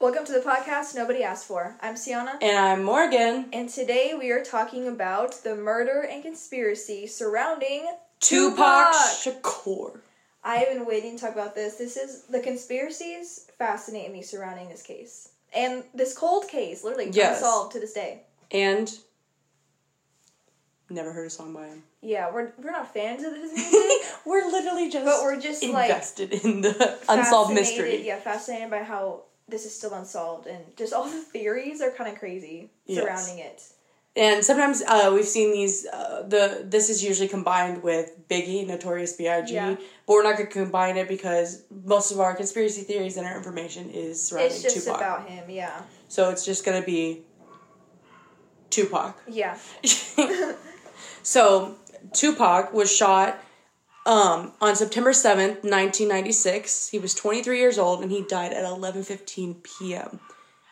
Welcome to the podcast Nobody Asked For. I'm Sienna. And I'm Morgan. And today we are talking about the murder and conspiracy surrounding Tupac, Shakur. I have been waiting to talk about this. This is the conspiracies fascinate me surrounding this case. And this cold case, literally Yes. unsolved to this day. And never heard a song by him. Yeah, we're we're not fans of his music, we're literally just but we're just like invested in the unsolved mystery. Yeah, fascinated by how this is still unsolved and just all the theories are kind of crazy Yes. surrounding it. And sometimes uh, we've seen these. Uh, the this is usually combined with Biggie, Notorious B.I.G. Yeah. But we're not going to combine it because most of our conspiracy theories and our information is surrounding It's just Tupac. about him, yeah. so it's just going to be Tupac. Yeah. so Tupac was shot um, on September seventh, nineteen ninety six. He was twenty three years old and he died at eleven fifteen p.m.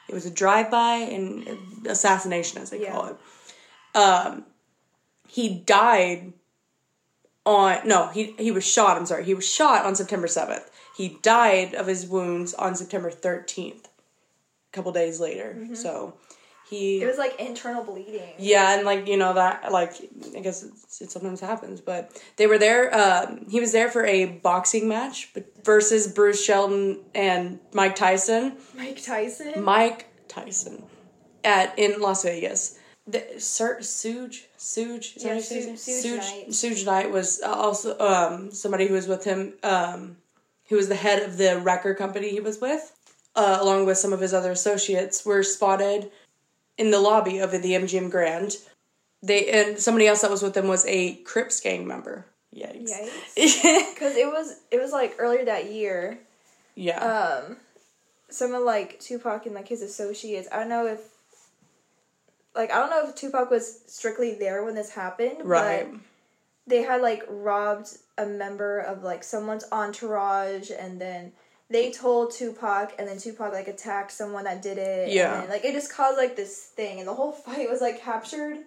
It was a drive by and assassination, as they Yeah. call it. Um, he died on no, he he was shot. I'm sorry, he was shot on September seventh. He died of his wounds on September thirteenth, a couple days later. So he. It was like internal bleeding. yeah, and like you know that like I guess it's, it sometimes happens, but they were there. Um, he was there for a boxing match, but versus Bruce Seldon and Mike Tyson. Mike Tyson. Mike Tyson at in Las Vegas. The Sir Suge Suge Yeah, how you Su- his Suge? Knight. Suge Knight was also um, somebody who was with him. Um, who was the head of the record company he was with, uh, along with some of his other associates, were spotted in the lobby of the MGM Grand. They and somebody else that was with them was a Crips gang member. Yikes! Yikes. Because it was it was like earlier that year. yeah. Um, some of like Tupac and like his associates. I don't know if. Like I don't know if Tupac was strictly there when this happened, right. But they had like robbed a member of like someone's entourage, and then they told Tupac, and then Tupac like attacked someone that did it. Yeah. and then, like it just caused like this thing, and the whole fight was like captured,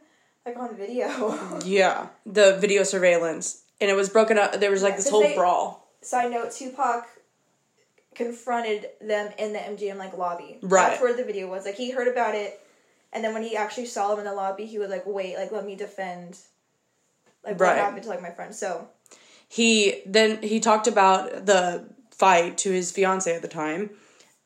like on video. Yeah. The video surveillance, and it was broken up. There was like Yeah, this whole they- brawl. Side note: Tupac confronted them in the MGM like lobby. Right. That's where the video was. Like he heard about it, and then when he actually saw them in the lobby, he was like, "Wait, like let me defend." Like what happened to like my friend? So he then he talked about the fight to his fiance at the time.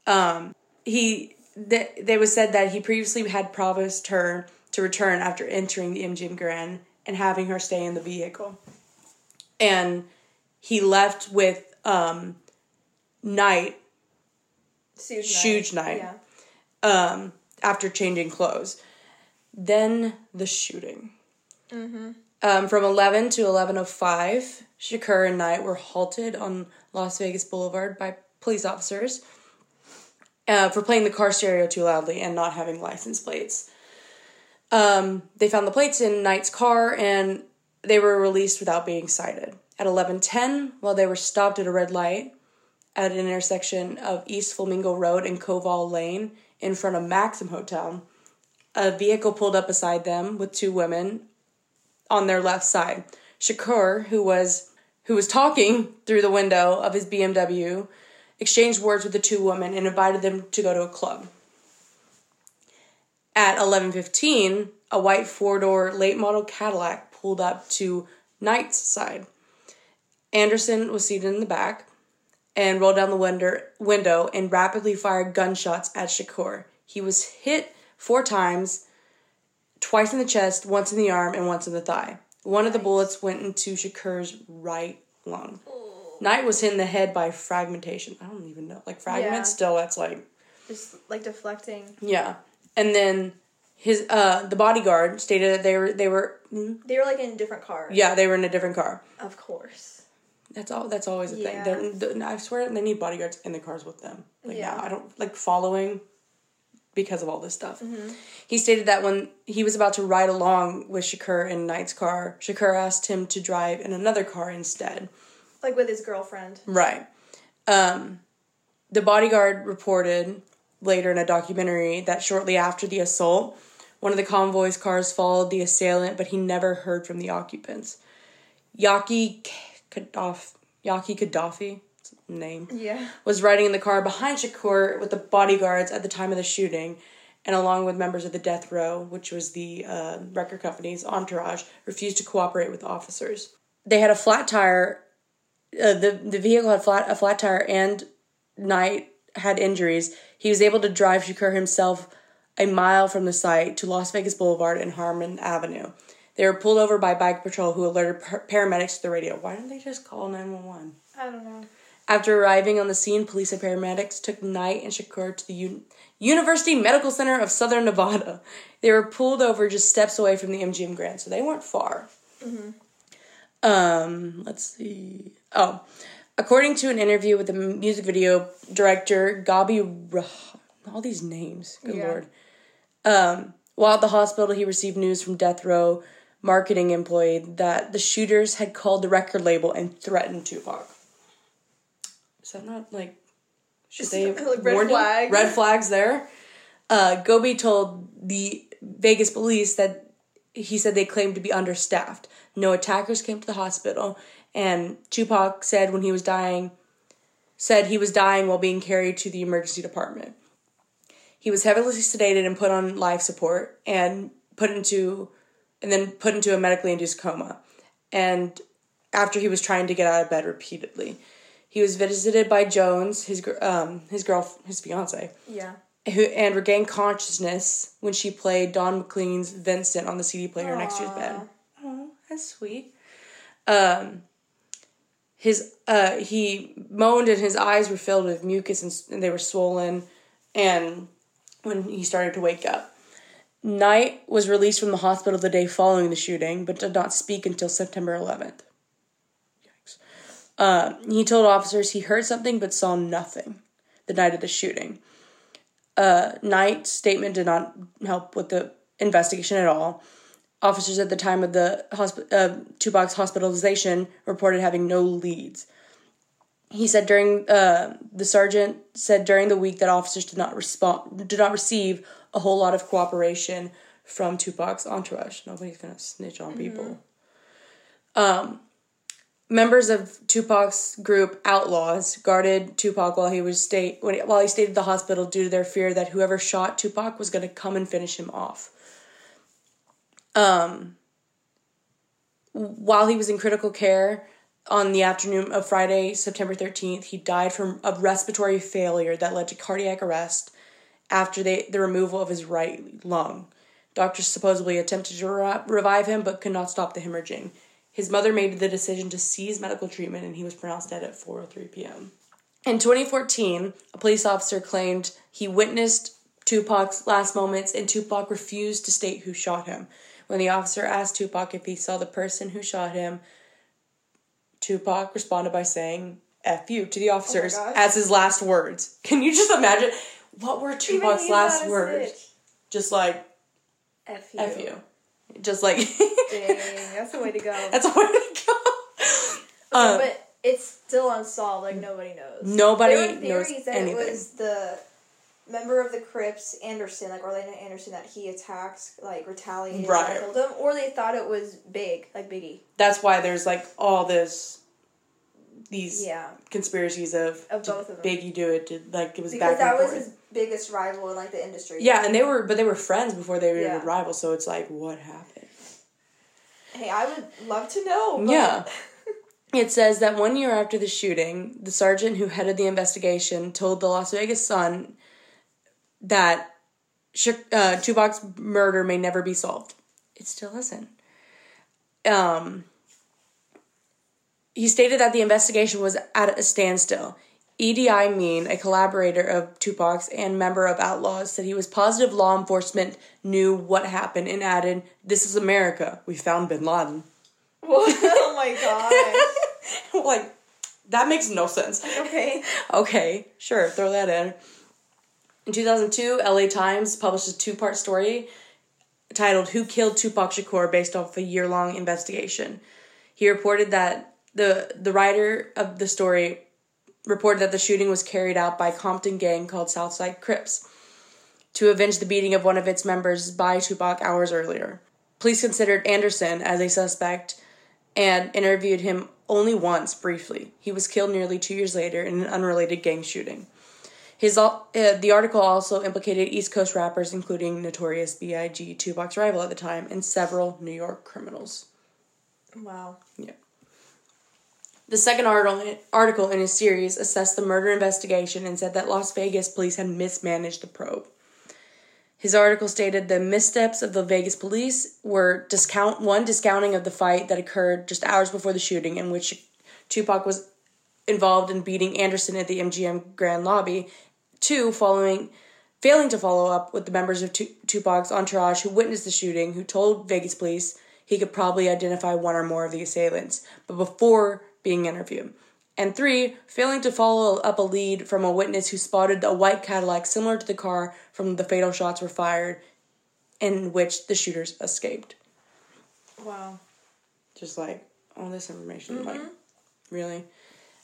Um, he th- they was said that he previously had promised her to return after entering the MGM Grand and having her stay in the vehicle, and he left with um, Knight Suge Knight. Yeah. um, after changing clothes. Then the shooting. Um, from 11 to 11.05, Shakur and Knight were halted on Las Vegas Boulevard by police officers uh, for playing the car stereo too loudly and not having license plates. Um, they found the plates in Knight's car and they were released without being cited. At 11.10, while they were stopped at a red light, at an intersection of East Flamingo Road and Koval Lane in front of Maxim Hotel. A vehicle pulled up beside them with two women on their left side. Shakur, who was who was talking through the window of his BMW, exchanged words with the two women and invited them to go to a club. At 11:15, a white four-door late model Cadillac pulled up to Knight's side. Anderson was seated in the back and rolled down the window, window and rapidly fired gunshots at Shakur. He was hit four times, twice in the chest, once in the arm, and once in the thigh. One of the bullets went into Shakur's right lung. Knight was hit in the head by fragmentation. I don't even know. Like fragments, Yeah. still, that's like Just like deflecting. yeah. And then his uh the bodyguard stated that they were they were mm, They were like in a different cars. yeah they were in a different car. Of course. That's all. That's always a Yeah. thing. They're, the- I swear they need bodyguards in the cars with them. Like Yeah. now, I don't like following because of all this stuff. Mm-hmm. He stated that when he was about to ride along with Shakur in Knight's car, Shakur asked him to drive in another car instead. Like with his girlfriend. Right. Um, the bodyguard reported later in a documentary that shortly after the assault, one of the convoy's cars followed the assailant, but he never heard from the occupants. Yaki Kadafi, Yaki Kadafi, name, Yeah. was riding in the car behind Shakur with the bodyguards at the time of the shooting, and along with members of the Death Row, which was the uh, record company's entourage, refused to cooperate with officers. They had a flat tire. Uh, the the vehicle had flat a flat tire, and Knight had injuries. He was able to drive Shakur himself a mile from the site to Las Vegas Boulevard and Harmon Avenue. They were pulled over by bike patrol, who alerted par- paramedics to the radio. Why didn't they just call nine one one? I don't know. After arriving on the scene, police and paramedics took Knight and Shakur to the Un- University Medical Center of Southern Nevada. They were pulled over just steps away from the MGM Grand, so they weren't far. Um, let's see. Oh, according to an interview with the music video director Gabi, Rah- all these names, good Yeah. lord. Um, while at the hospital, he received news from Death Row marketing employee that the shooters had called the record label and threatened Tupac. Is that not like should they have Like red warned him? flag. Red flags there. Uh, Gobi told the Vegas police that he said they claimed to be understaffed. No attackers came to the hospital, and Tupac said when he was dying, said he was dying while being carried to the emergency department. He was heavily sedated and put on life support, and put into, and then put into a medically induced coma. And after he was trying to get out of bed repeatedly, he was visited by Jones, his um his girl, his fiance Yeah. who and regained consciousness when she played Don McLean's Vincent on the CD player next to his bed. Oh, that's sweet. Um, his uh, he moaned and his eyes were filled with mucus and, and they were swollen. And when he started to wake up, Knight was released from the hospital the day following the shooting, but did not speak until September 11th. Uh, he told officers he heard something but saw nothing the night of the shooting. Uh, Knight's statement did not help with the investigation at all. Officers at the time of the hosp- uh, Tupac's hospitalization reported having no leads. He said during uh, the sergeant said during the week that officers did not respond, did not receive a whole lot of cooperation from Tupac's entourage. Nobody's gonna snitch on people. Um, members of Tupac's group Outlaws guarded Tupac while he was stay when while he stayed at the hospital due to their fear that whoever shot Tupac was going to come and finish him off. Um while he was in critical care on the afternoon of Friday, September 13th, he died from a respiratory failure that led to cardiac arrest after they, the removal of his right lung. Doctors supposedly attempted to re- revive him but could not stop the hemorrhaging. His mother made the decision to cease medical treatment and he was pronounced dead at 4:03 p.m. In 2014, a police officer claimed he witnessed Tupac's last moments and Tupac refused to state who shot him. When the officer asked Tupac if he saw the person who shot him, Tupac responded by saying "F you" to the officers oh gosh. as his last words. Can you just imagine what were Tupac's last words? Just like F you. "F you," just like Dang, that's the way to go. that's a way to go. Um, but it's still unsolved. Like nobody knows. Nobody there were knows that anything. it was the member of the Crips, Anderson, like Orlando Anderson, that he attacked, like retaliated, Right. and killed him, or they thought it was Big, like Biggie. that's why there's like all this these Yeah, conspiracies of, Of both of them. Biggie do it did like it was because back that and was forth. his biggest rival in like the industry. yeah and they were but they were friends before they were Yeah. rivals so it's like what happened Hey, I would love to know. But Yeah. It says that one year after the shooting, the sergeant who headed the investigation told the Las Vegas Sun that uh, Tupac's murder may never be solved. It still isn't. Um, he stated that the investigation was at a standstill. Edi Mean, a collaborator of Tupac's and member of Outlaws, said he was positive law enforcement knew what happened and added, This is America. We found bin Laden. What? oh my god. like that makes no sense. Okay. Okay, sure, throw that in. In 2002, LA Times published a two-part story titled "Who Killed Tupac Shakur" based off a year-long investigation. He reported that the the writer of the story reported that the shooting was carried out by a Compton gang called Southside Crips to avenge the beating of one of its members by Tupac hours earlier. Police considered Anderson as a suspect and interviewed him only once, briefly. He was killed nearly two years later in an unrelated gang shooting. His uh, the article also implicated East Coast rappers, including Notorious B.I.G., Tupac's rival at the time, and several New York criminals. Wow. Yeah. The second article, in his series assessed the murder investigation and said that Las Vegas police had mismanaged the probe. His article stated the missteps of the Vegas police were discount one discounting of the fight that occurred just hours before the shooting, in which Tupac was involved in beating Anderson at the MGM Grand Lobby. Two, following failing to follow up with the members of Tupac's entourage who witnessed the shooting, who told Vegas police he could probably identify one or more of the assailants, but before being interviewed. And three, failing to follow up a lead from a witness who spotted a white Cadillac similar to the car from the fatal shots were fired, in which the shooters escaped. Wow. Just like all this information, mm-hmm. like really,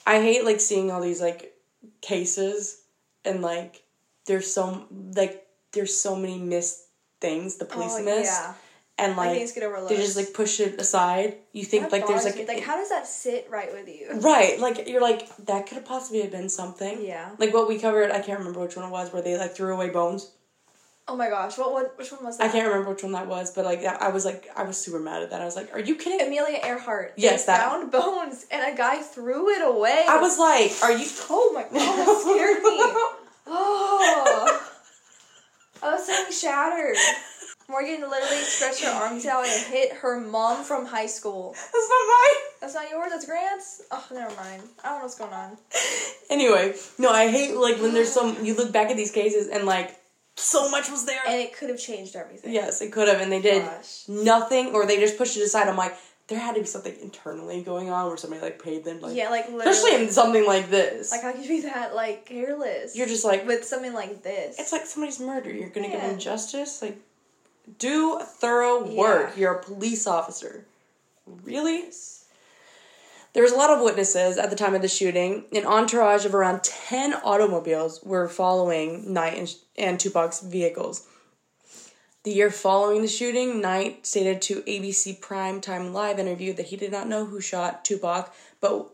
I hate like seeing all these like cases and like there's so like there's so many missed things the police oh, missed. Yeah and like they just like push it aside. You think that like there's like me. like how does that sit right with you? Right, like you're like that could have possibly have been something. Yeah. Like what we covered, I can't remember which one it was, where they like threw away bones. Oh my gosh, what what which one was that? I can't remember which one that was, but like I was like I was super mad at that. I was like, "Are you kidding?" Amelia Earhart. Yes, they that found bones and a guy threw it away. I was like, "Are you?" Oh my god, that scared me. Oh, I was so shattered. Morgan literally stretched her arms out and hit her mom from high school. That's not mine. That's not yours. That's Grant's. Oh, never mind. I don't know what's going on. Anyway, no, I hate like when there's some. You look back at these cases and like so much was there, and it could have changed everything. Yes, it could have, and they did Gosh. nothing, or they just pushed it aside. I'm like, there had to be something internally going on where somebody like paid them like yeah like especially in something like this like how can you be that like careless you're just like with something like this it's like somebody's murder you're gonna yeah. give them justice like do thorough work. Yeah. You're a police officer. Really? There was a lot of witnesses at the time of the shooting. An entourage of around 10 automobiles were following Knight and, and Tupac's vehicles. The year following the shooting, Knight stated to ABC Primetime Live interview that he did not know who shot Tupac, but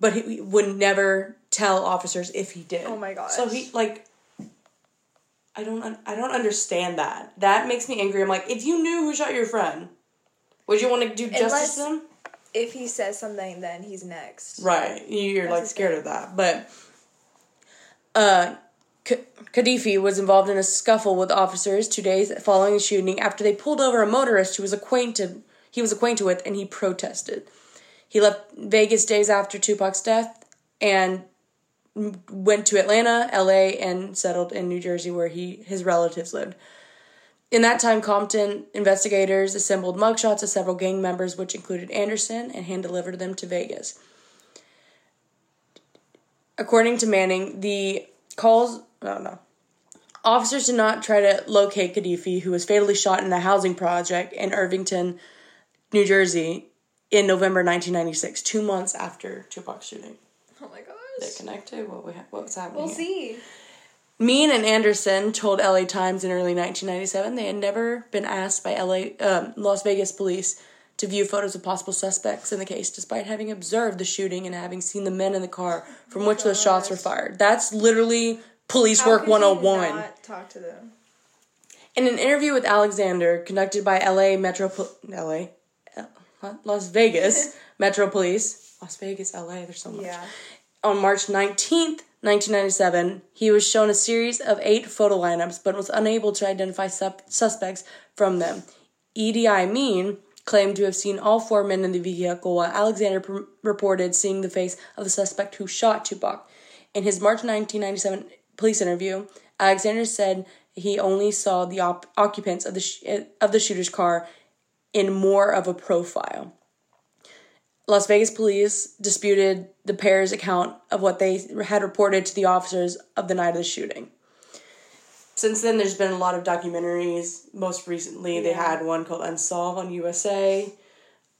but he would never tell officers if he did. Oh my god! So he like I don't I don't understand that. That makes me angry. I'm like, if you knew who shot your friend, would you want to do justice Unless, to them? If he says something, then he's next. Right, you're That's like scared thing. of that. But uh, K- Khalifi was involved in a scuffle with officers two days following the shooting after they pulled over a motorist who was acquainted he was acquainted with and he protested. He left Vegas days after Tupac's death and went to Atlanta, LA, and settled in New Jersey where he his relatives lived. In that time, Compton investigators assembled mugshots of several gang members, which included Anderson, and hand delivered them to Vegas. According to Manning, the calls, oh no, officers did not try to locate Khalifi, who was fatally shot in a housing project in Irvington, New Jersey, in November 1996, two months after Tupac's shooting. Oh my god they connect to? What we ha- what's happening? We'll see. Mean and Anderson told LA Times in early 1997 they had never been asked by LA um, Las Vegas police to view photos of possible suspects in the case, despite having observed the shooting and having seen the men in the car from oh which gosh. the shots were fired. That's literally police How work 101. Not talk to them. In an interview with Alexander conducted by LA Metro LA Las Vegas Metro Police, Las Vegas, LA, there's so much. Yeah on March 19th, 1997, he was shown a series of eight photo lineups but was unable to identify suspects from them. Edi Mean claimed to have seen all four men in the vehicle, while Alexander pr- reported seeing the face of the suspect who shot Tupac. In his March 1997 police interview, Alexander said he only saw the op- occupants of the sh- of the shooter's car in more of a profile. Las Vegas police disputed the pair's account of what they had reported to the officers of the night of the shooting. Since then, there's been a lot of documentaries. Most recently, yeah. they had one called Unsolved on USA.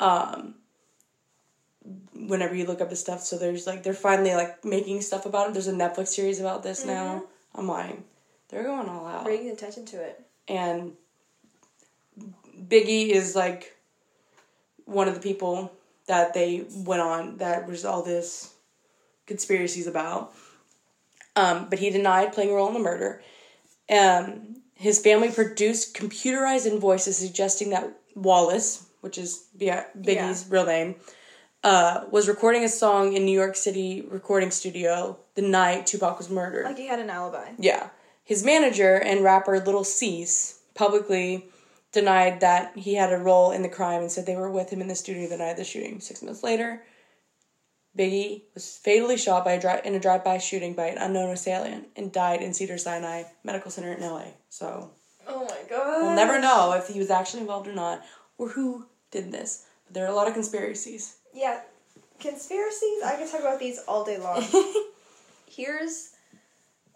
Um, whenever you look up the stuff, so there's like they're finally like making stuff about it. There's a Netflix series about this mm-hmm. now. I'm like, they're going all out, bringing attention to it. And Biggie is like one of the people that they went on that was all this conspiracies about. Um, but he denied playing a role in the murder. Um, his family produced computerized invoices suggesting that Wallace, which is Biggie's yeah. real name, uh, was recording a song in New York City recording studio the night Tupac was murdered. Like he had an alibi. Yeah. His manager and rapper Lil' Cease publicly denied that he had a role in the crime and said they were with him in the studio the night of the shooting. Six months later, Biggie was fatally shot by a dri- in a drive-by shooting by an unknown assailant and died in Cedar Sinai Medical Center in LA. So, oh my god, we'll never know if he was actually involved or not, or who did this. But there are a lot of conspiracies. Yeah, conspiracies. I can talk about these all day long. Here's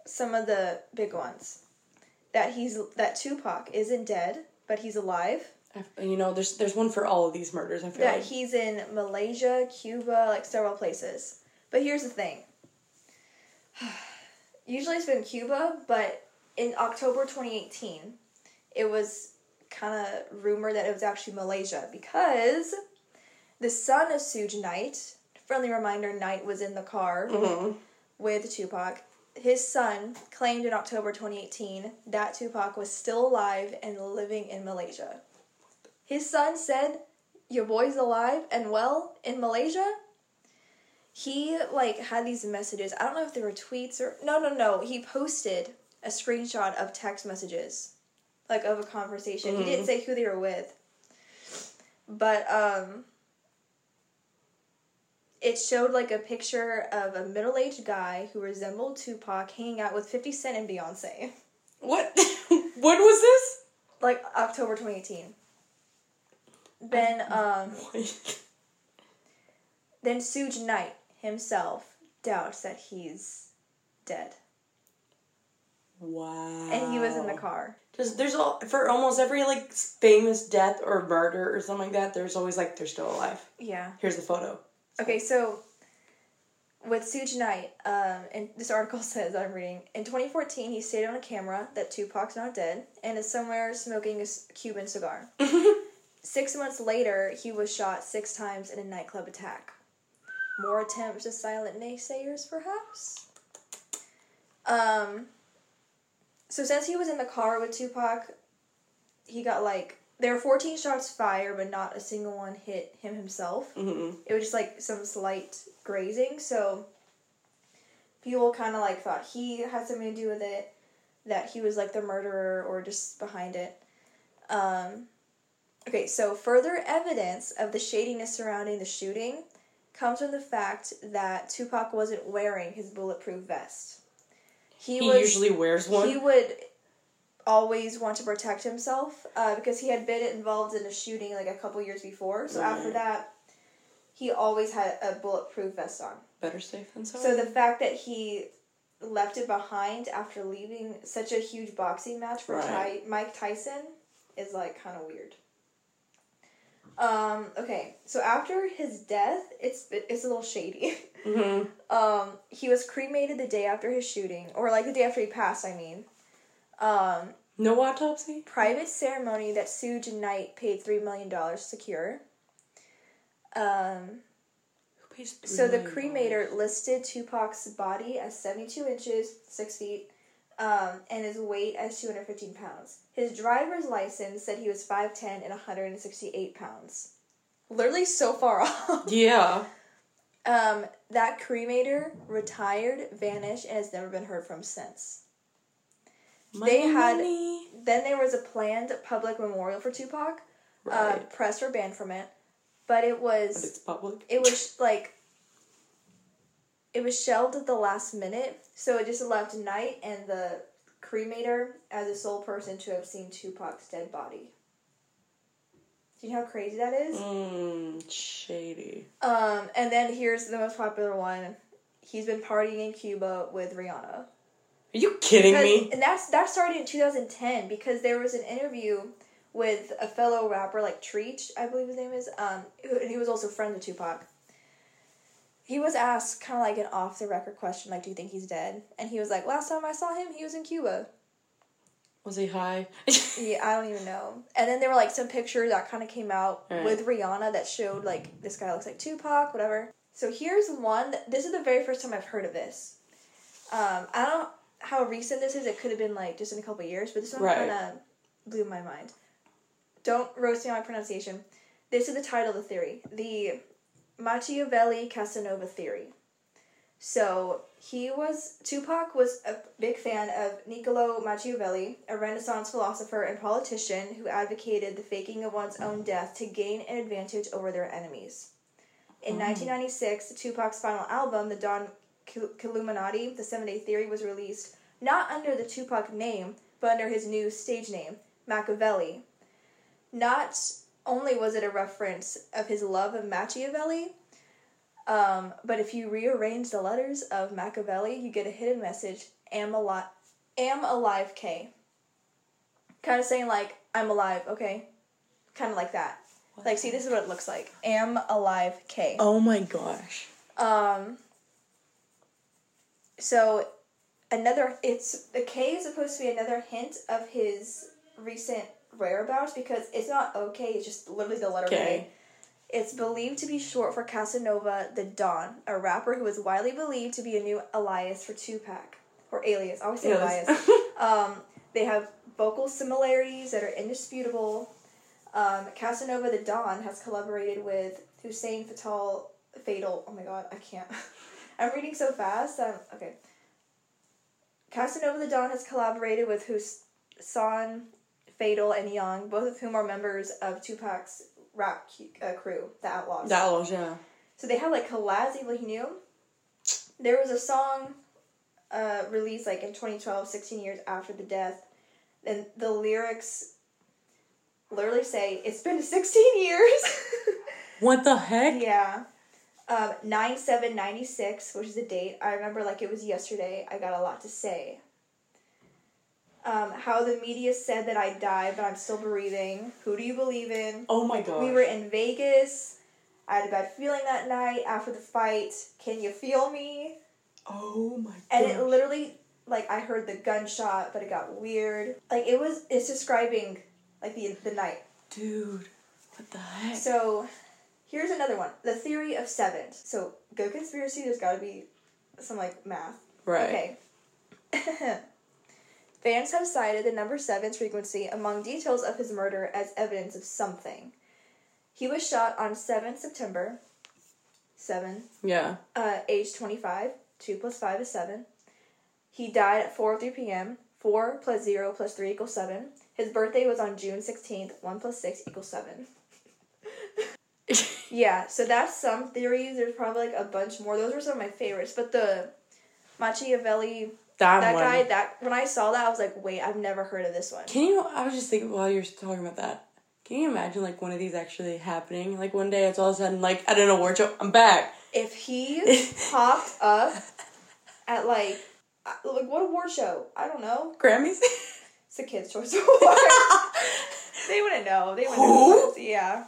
some of the big ones. That he's that Tupac isn't dead, but he's alive. You know, there's there's one for all of these murders. I feel that like. he's in Malaysia, Cuba, like several places. But here's the thing. Usually it's been Cuba, but in October 2018, it was kind of rumored that it was actually Malaysia because the son of Suge Knight, friendly reminder, Knight was in the car mm-hmm. with Tupac. His son claimed in October 2018 that Tupac was still alive and living in Malaysia. His son said, Your boy's alive and well in Malaysia? He like had these messages. I don't know if they were tweets or no no no. He posted a screenshot of text messages. Like of a conversation. Mm-hmm. He didn't say who they were with. But um it showed like a picture of a middle aged guy who resembled Tupac hanging out with 50 Cent and Beyonce. What? what was this? Like October 2018. Then, um. then Suge Knight himself doubts that he's dead. Wow. And he was in the car. There's, there's all, for almost every like famous death or murder or something like that. There's always like they're still alive. Yeah. Here's the photo. Okay, so with Suge Knight, um, and this article says I'm reading in 2014 he stated on a camera that Tupac's not dead and is somewhere smoking a Cuban cigar. six months later, he was shot six times in a nightclub attack. More attempts to silent naysayers, perhaps. Um. So since he was in the car with Tupac, he got like there were 14 shots fired, but not a single one hit him himself. Mm-hmm. It was just like some slight grazing. So people kind of like thought he had something to do with it, that he was like the murderer or just behind it. Um, okay, so further evidence of the shadiness surrounding the shooting comes from the fact that Tupac wasn't wearing his bulletproof vest. He, he was, usually wears one. He would always want to protect himself uh, because he had been involved in a shooting like a couple years before. So right. after that, he always had a bulletproof vest on. Better safe than sorry. So the fact that he left it behind after leaving such a huge boxing match for right. Ty- Mike Tyson is like kind of weird. Um, okay, so after his death, it's it's a little shady. Mm-hmm. um, he was cremated the day after his shooting, or like the day after he passed. I mean, um, no autopsy? Private ceremony that Suge Knight paid $3 million to secure. Um, Who pays So the cremator listed Tupac's body as 72 inches, 6 feet, um, and his weight as 215 pounds. His driver's license said he was 5'10 and 168 pounds. Literally so far off. Yeah. Um, that cremator retired, vanished, and has never been heard from since. They had money. then there was a planned public memorial for Tupac. Uh, right. Uh, press were banned from it, but it was. But it's public. It was like. It was shelved at the last minute, so it just left Knight and the cremator as the sole person to have seen Tupac's dead body. Do you know how crazy that is? Mmm, shady. Um, and then here's the most popular one. He's been partying in Cuba with Rihanna. Are you kidding because, me? And that's that started in 2010 because there was an interview with a fellow rapper like Treach, I believe his name is, um, and he was also friends with Tupac. He was asked kind of like an off the record question, like, "Do you think he's dead?" And he was like, "Last time I saw him, he was in Cuba." Was he high? Yeah, I don't even know. And then there were like some pictures that kind of came out Right. with Rihanna that showed like this guy looks like Tupac, whatever. So here's one. That, this is the very first time I've heard of this. Um, I don't how recent this is. It could have been like just in a couple years, but this one Right. kind of blew my mind. Don't roast me on my pronunciation. This is the title of the theory: the Machiavelli Casanova theory. So he was Tupac was a big fan of Niccolo Machiavelli, a Renaissance philosopher and politician who advocated the faking of one's own death to gain an advantage over their enemies. In mm. 1996, Tupac's final album, the Don Illuminati, the Seven Day Theory, was released not under the Tupac name, but under his new stage name, Machiavelli. Not only was it a reference of his love of Machiavelli, um, but if you rearrange the letters of Machiavelli, you get a hidden message: "Am alive, am alive, K." Kind of saying like, "I'm alive," okay, kind of like that. Like, see, this is what it looks like: "Am alive, K." oh my gosh. Um. So, another it's the K is supposed to be another hint of his recent whereabouts because it's not okay. It's just literally the letter K. It's believed to be short for Casanova the Don, a rapper who is widely believed to be a new alias for Tupac or alias. I always say Alias. alias. um, they have vocal similarities that are indisputable. Um, Casanova the Don has collaborated with Hussein Fatal Fatal. Oh my god, I can't. I'm reading so fast. Um, okay. Casanova the Don has collaborated with Hussein Fatal and Young, both of whom are members of Tupac's rap cu- uh, crew, the Outlaws. That was yeah. So they had like collabs like he knew. There was a song uh, released like in 2012, 16 years after the death. And the lyrics literally say, It's been 16 years. What the heck? yeah. Um, 9796, which is the date. I remember like it was yesterday. I got a lot to say. Um, how the media said that I died, but I'm still breathing. Who do you believe in? Oh my god. We were in Vegas. I had a bad feeling that night after the fight. Can you feel me? Oh my god. And it literally, like, I heard the gunshot, but it got weird. Like, it was, it's describing, like, the, the night. Dude, what the heck? So, here's another one the theory of seven. So, go conspiracy, there's gotta be some, like, math. right. Okay. Fans have cited the number seven's frequency among details of his murder as evidence of something. He was shot on 7 September, 7, Yeah. uh, age 25. 2 plus 5 is 7. He died at 4.03 p.m. 4 plus 0 plus 3 equals 7. His birthday was on June 16th. 1 plus 6 equals 7. Yeah, so that's some theories. There's probably like a bunch more. Those were some of my favorites. But the Machiavelli that, that guy that when I saw that I was like, wait, I've never heard of this one. Can you? I was just thinking while you're talking about that. Can you imagine like one of these actually happening? Like one day it's all of a sudden like at an award show, I'm back. If he popped up at like uh, like what award show? I don't know. Grammys. It's a Kids Choice Award. they wouldn't know. They wouldn't know. Who? was. Yeah.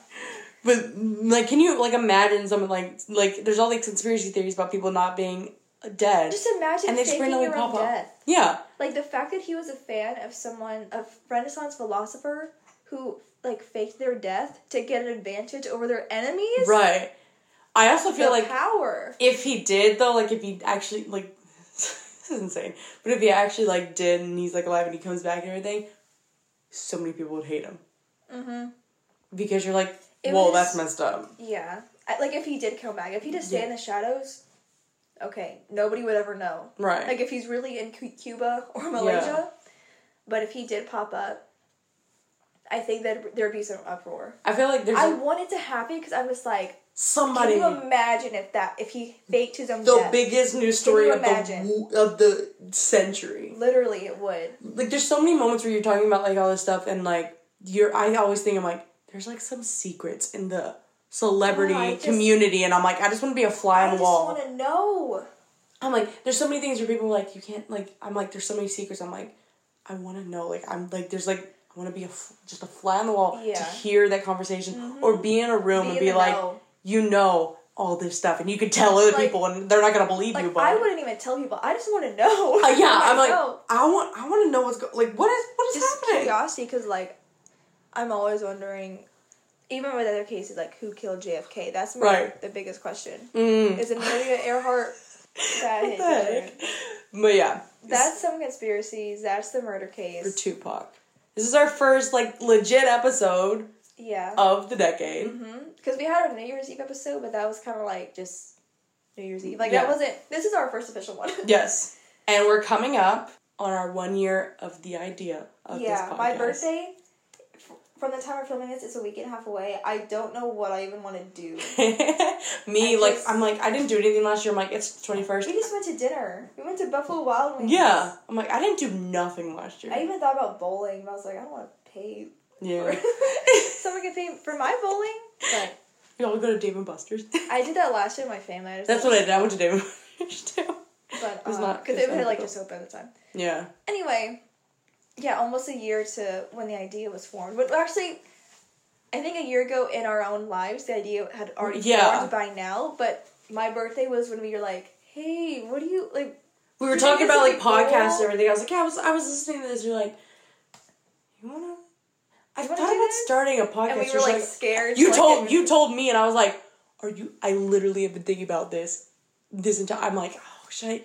But like, can you like imagine someone like like there's all these conspiracy theories about people not being dead. Just imagine And they just faking your own pop up. death. yeah. Like the fact that he was a fan of someone, a Renaissance philosopher who like faked their death to get an advantage over their enemies. Right. I also The feel like power. if he did though, like if he actually like this is insane. But if he actually like did and he's like alive and he comes back and everything, so many people would hate him. Mm-hmm. Because you're like, It whoa, was- that's messed up. Yeah. Like if he did come back, if he just stayed in the shadows, okay, nobody would ever know. Right. Like if he's really in Cu- Cuba or Malaysia, but if he did pop up, I think that there'd be some uproar. I feel like there's I wanted to happen because I was like, somebody can you imagine if that if he faked his own the death? biggest news story of the of the century. Literally, it would. Like there's so many moments where you're talking about like all this stuff and like you're I always think I'm like there's like some secrets in the celebrity I just- community and I'm like I just want to be a fly on the wall. I just want to know. I'm like, there's so many things where people are like, you can't like. I'm like, there's so many secrets. I'm like, I want to know. Like, I'm like, there's like, I want to be a f- just a fly on the wall to Yeah. Mm-hmm. hear that conversation or be in a room Be and be like, know. you know all this stuff and you could tell other Like- people and they're not gonna believe you. But I wouldn't even tell people. I just want to know. Uh, yeah, I'm like, myself. I want, I want to know what's go- like. What is, what is just happening? curiosity because like I'm always wondering, even with other cases like who killed JFK. That's my, Right. the biggest question. Mm. Is it Amelia Earhart that hit the heck? Hitler? But yeah, That's some conspiracies. That's the murder case. for. Tupac. This is our first like legit episode Yeah. of the decade. Because we had a New Year's Eve episode, but that was kind of like just New Year's Eve. Like Yeah. that wasn't. This is our first official one. Yes, and we're coming up on our one year of the idea of yeah, this podcast. my birthday. From the time we're filming this, it's a week and a half away. I don't know what I even want to do. Me, I like, just- I'm like, I didn't do anything last year. I'm like, it's twenty first. We just went to dinner. We went to Buffalo Wild Wings. Yeah, I'm like, I didn't do nothing last year. I even thought about bowling, but I was like, I don't want to pay. yeah, Someone can pay for my bowling. But you all go to Dave and Buster's. I did that last year with my family. I just That's what I did. I went to Dave and Buster's too. But it was um, not- because it was like just opened at the time. Yeah. Anyway, yeah, almost a year to when the idea was formed. But actually, I think a year ago in our own lives, the idea had already Yeah. formed by now. But my birthday was when we were like, "Hey, what do you like?" We were talking about like podcasts and everything. I was like, yeah, I was, I was listening to this. You're like, you wanna? I thought about this? starting a podcast. And we were like like, scared. you to, told you told me, and I was like, are you? I literally have been thinking about this this entire. I'm like, oh, should I?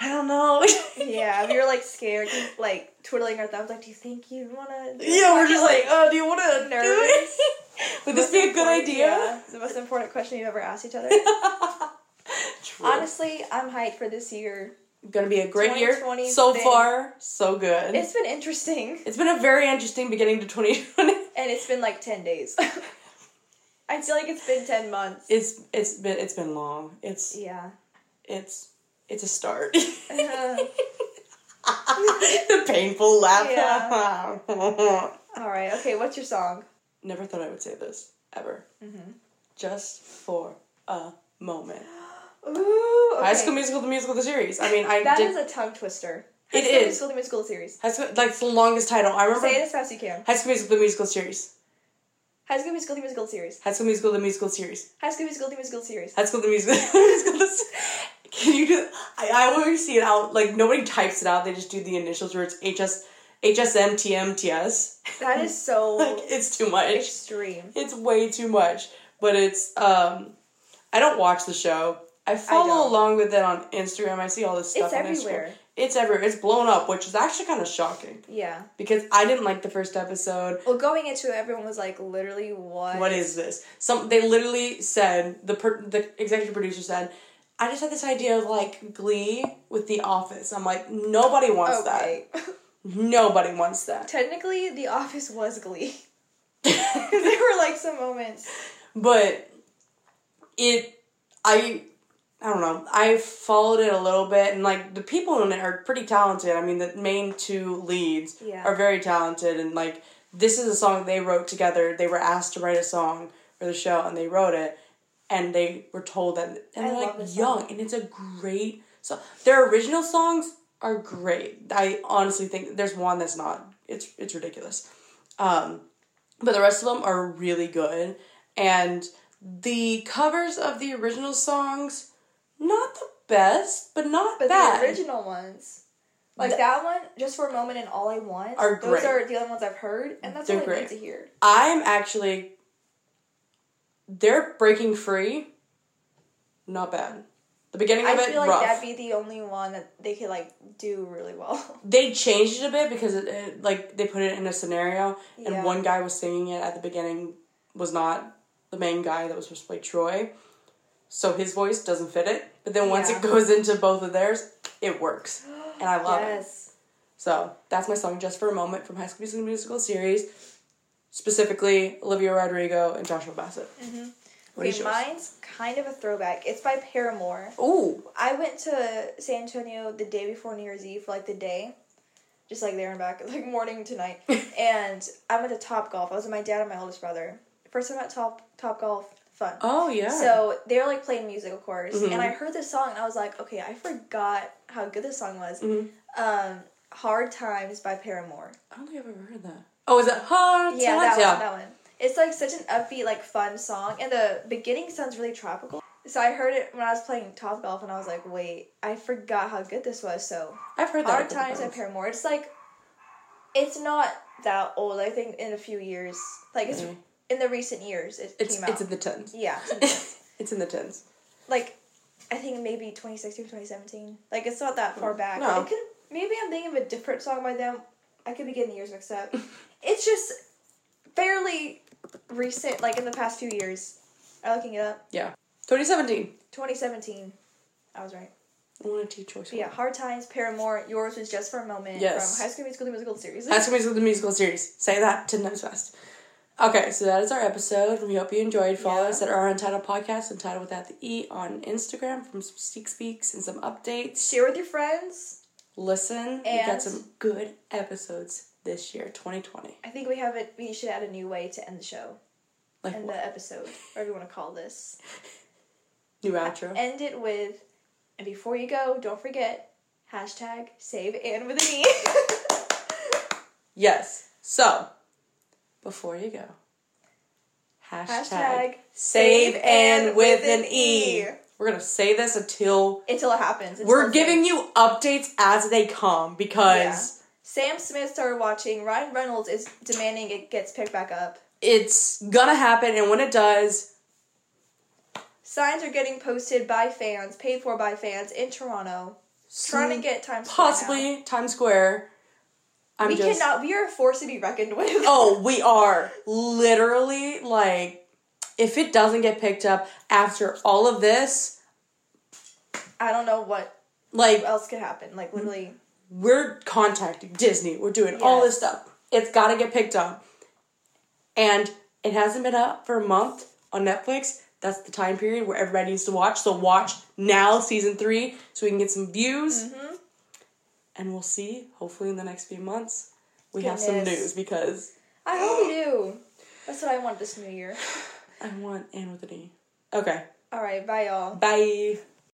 I don't know. Yeah, we were like scared, like twiddling our thumbs. Like, do you think you wanna? yeah, we're just like, oh, do you want to do Nervous. it? Would this be a good idea? Yeah, it's the most important question you've ever asked each other. Honestly, I'm hyped for this year. Gonna be a great year 2020 's so been- far. So good. It's been interesting, it's been a very interesting beginning to 2020. and it's been like ten days. I feel like it's been ten months. It's it's been it's been long. It's Yeah. it's it's a start. The painful laugh. Yeah. all right. Okay. What's your song? Never thought I would say this ever. Mm-hmm. Just for a moment. Ooh. Okay. High School Musical, the musical, the series. I mean, I That did. is a tongue twister. It High School is. Musical, the musical series. High School, like it's the longest title. I remember. Say it as fast as you can. High School Musical, the musical series. High School Musical, the musical series. High School Musical, the musical series. High School Musical, the musical series. High School, the musical. musical the, can you do? I, I always see it out. Like nobody types it out. They just do the initials where it's HS, HSM, TM, TS. That is so like it's too much. extreme. It's way too much. But it's um I don't watch the show. I follow don't. along with it on Instagram. I see all this stuff It's on everywhere. Instagram. It's everywhere. It's blown up, which is actually kind of shocking Yeah. because I didn't like the first episode. Well, going into it, everyone was like, literally, what? What is this? Some they literally said the per, the executive producer said, "I just had this idea of like Glee with The Office." I'm like, nobody wants Okay. that. Nobody wants that. Technically, The Office was Glee. there were like some moments. but it i i don't know i followed it a little bit and like the people in it are pretty talented i mean the main two leads Yeah. are very talented and like this is a song they wrote together they were asked to write a song for the show and they wrote it and they were told that and I they're like young song. and it's a great so their original songs are great i honestly think there's one that's not it's it's ridiculous um but the rest of them are really good and the covers of the original songs not the best but not But bad the original ones, like Th- that one, just for a moment and all I want, Are those great. are the only ones I've heard, and that's They're all I great. need to hear. i'm actually they're breaking free not bad the beginning of it. I it feel like rough that'd be the only one that they could like do really well. they changed it a bit because it, it like they put it in a scenario and Yeah. one guy was singing it at the beginning was not the main guy that was supposed to play Troy. So his voice doesn't fit it. But then once Yeah. it goes into both of theirs, it works. And I love it. So that's my song Just for a Moment from High School Musical Musical series. Specifically Olivia Rodrigo and Joshua Bassett. Mm-hmm. What is Okay, mine's kind of a throwback. It's by Paramore. Ooh. I went to San Antonio the day before New Year's Eve for like the day, just like there and back, like morning to night. and I went to Top Golf. I was with my dad and my oldest brother. First time at Top Top Golf, fun. Oh yeah. So they were like playing music, of course, Mhm. and I heard this song and I was like, okay, I forgot how good this song was. Mhm. Um, Hard Times by Paramore. I don't think I've ever heard that. Oh, is that hard? Yeah, that one. That one. It's like such an upbeat, like fun song, and the beginning sounds really tropical. So I heard it when I was playing Top Golf, and I was like, wait, I forgot how good this was. So I've heard that. Hard Times by times. Paramore. It's like It's not that old. I think in a few years, like it's Mm. in the recent years, it It's came out. it's in the tens. yeah, it's in the- it's in the tens. like I think maybe 2016 2017. Like it's not that far back. No. It could, maybe I'm thinking of a different song by them. I could be getting the years mixed up. it's just fairly recent, like in the past few years. Are you looking it up? Yeah. 2017. 2017. I was right. I want to teach choice. Yeah, Hard Times, Paramore, Yours was just for a moment Yes. from High School Musical the musical series. High School Musical the musical series. Say that ten times fast. Okay, so that is our episode. We hope you enjoyed. Follow Yeah. us at our Untitled Podcast, Untitled Without the E, on Instagram from some Sneak Speaks and some updates. Share with your friends. Listen, we And- got some good episodes this year, 2020. I think we have it. We should add a new way to end the show, Like end what? the episode, whatever you want to call this. New outro. End it with, Anne before you go, don't forget hashtag save Anne with an E. Yes. So, before you go, hashtag, Hashtag save and with an E. E. We're gonna say this until Until it happens. we're giving you updates as they come because Sam Smith started watching. Ryan Reynolds is demanding it gets picked back up. it's gonna happen, and when it does, Signs are getting posted by fans, paid for by fans in Toronto, trying to get Times Square possibly Times Square. I'm We just cannot. We are a force to be reckoned with. oh, we are literally like, if it doesn't get picked up after all of this, I don't know what like else could happen. Like literally, we're contacting Disney. We're doing all this stuff. It's got to get picked up. And it hasn't been up for a month on Netflix. That's the time period where everybody needs to watch. So watch now, season three, so we can get some views. Mm-hmm. And we'll see, hopefully, in the next few months, we have some news because I hope we do. That's what I want this new year. I want Anne with an E. Okay. All right, bye y'all. Bye.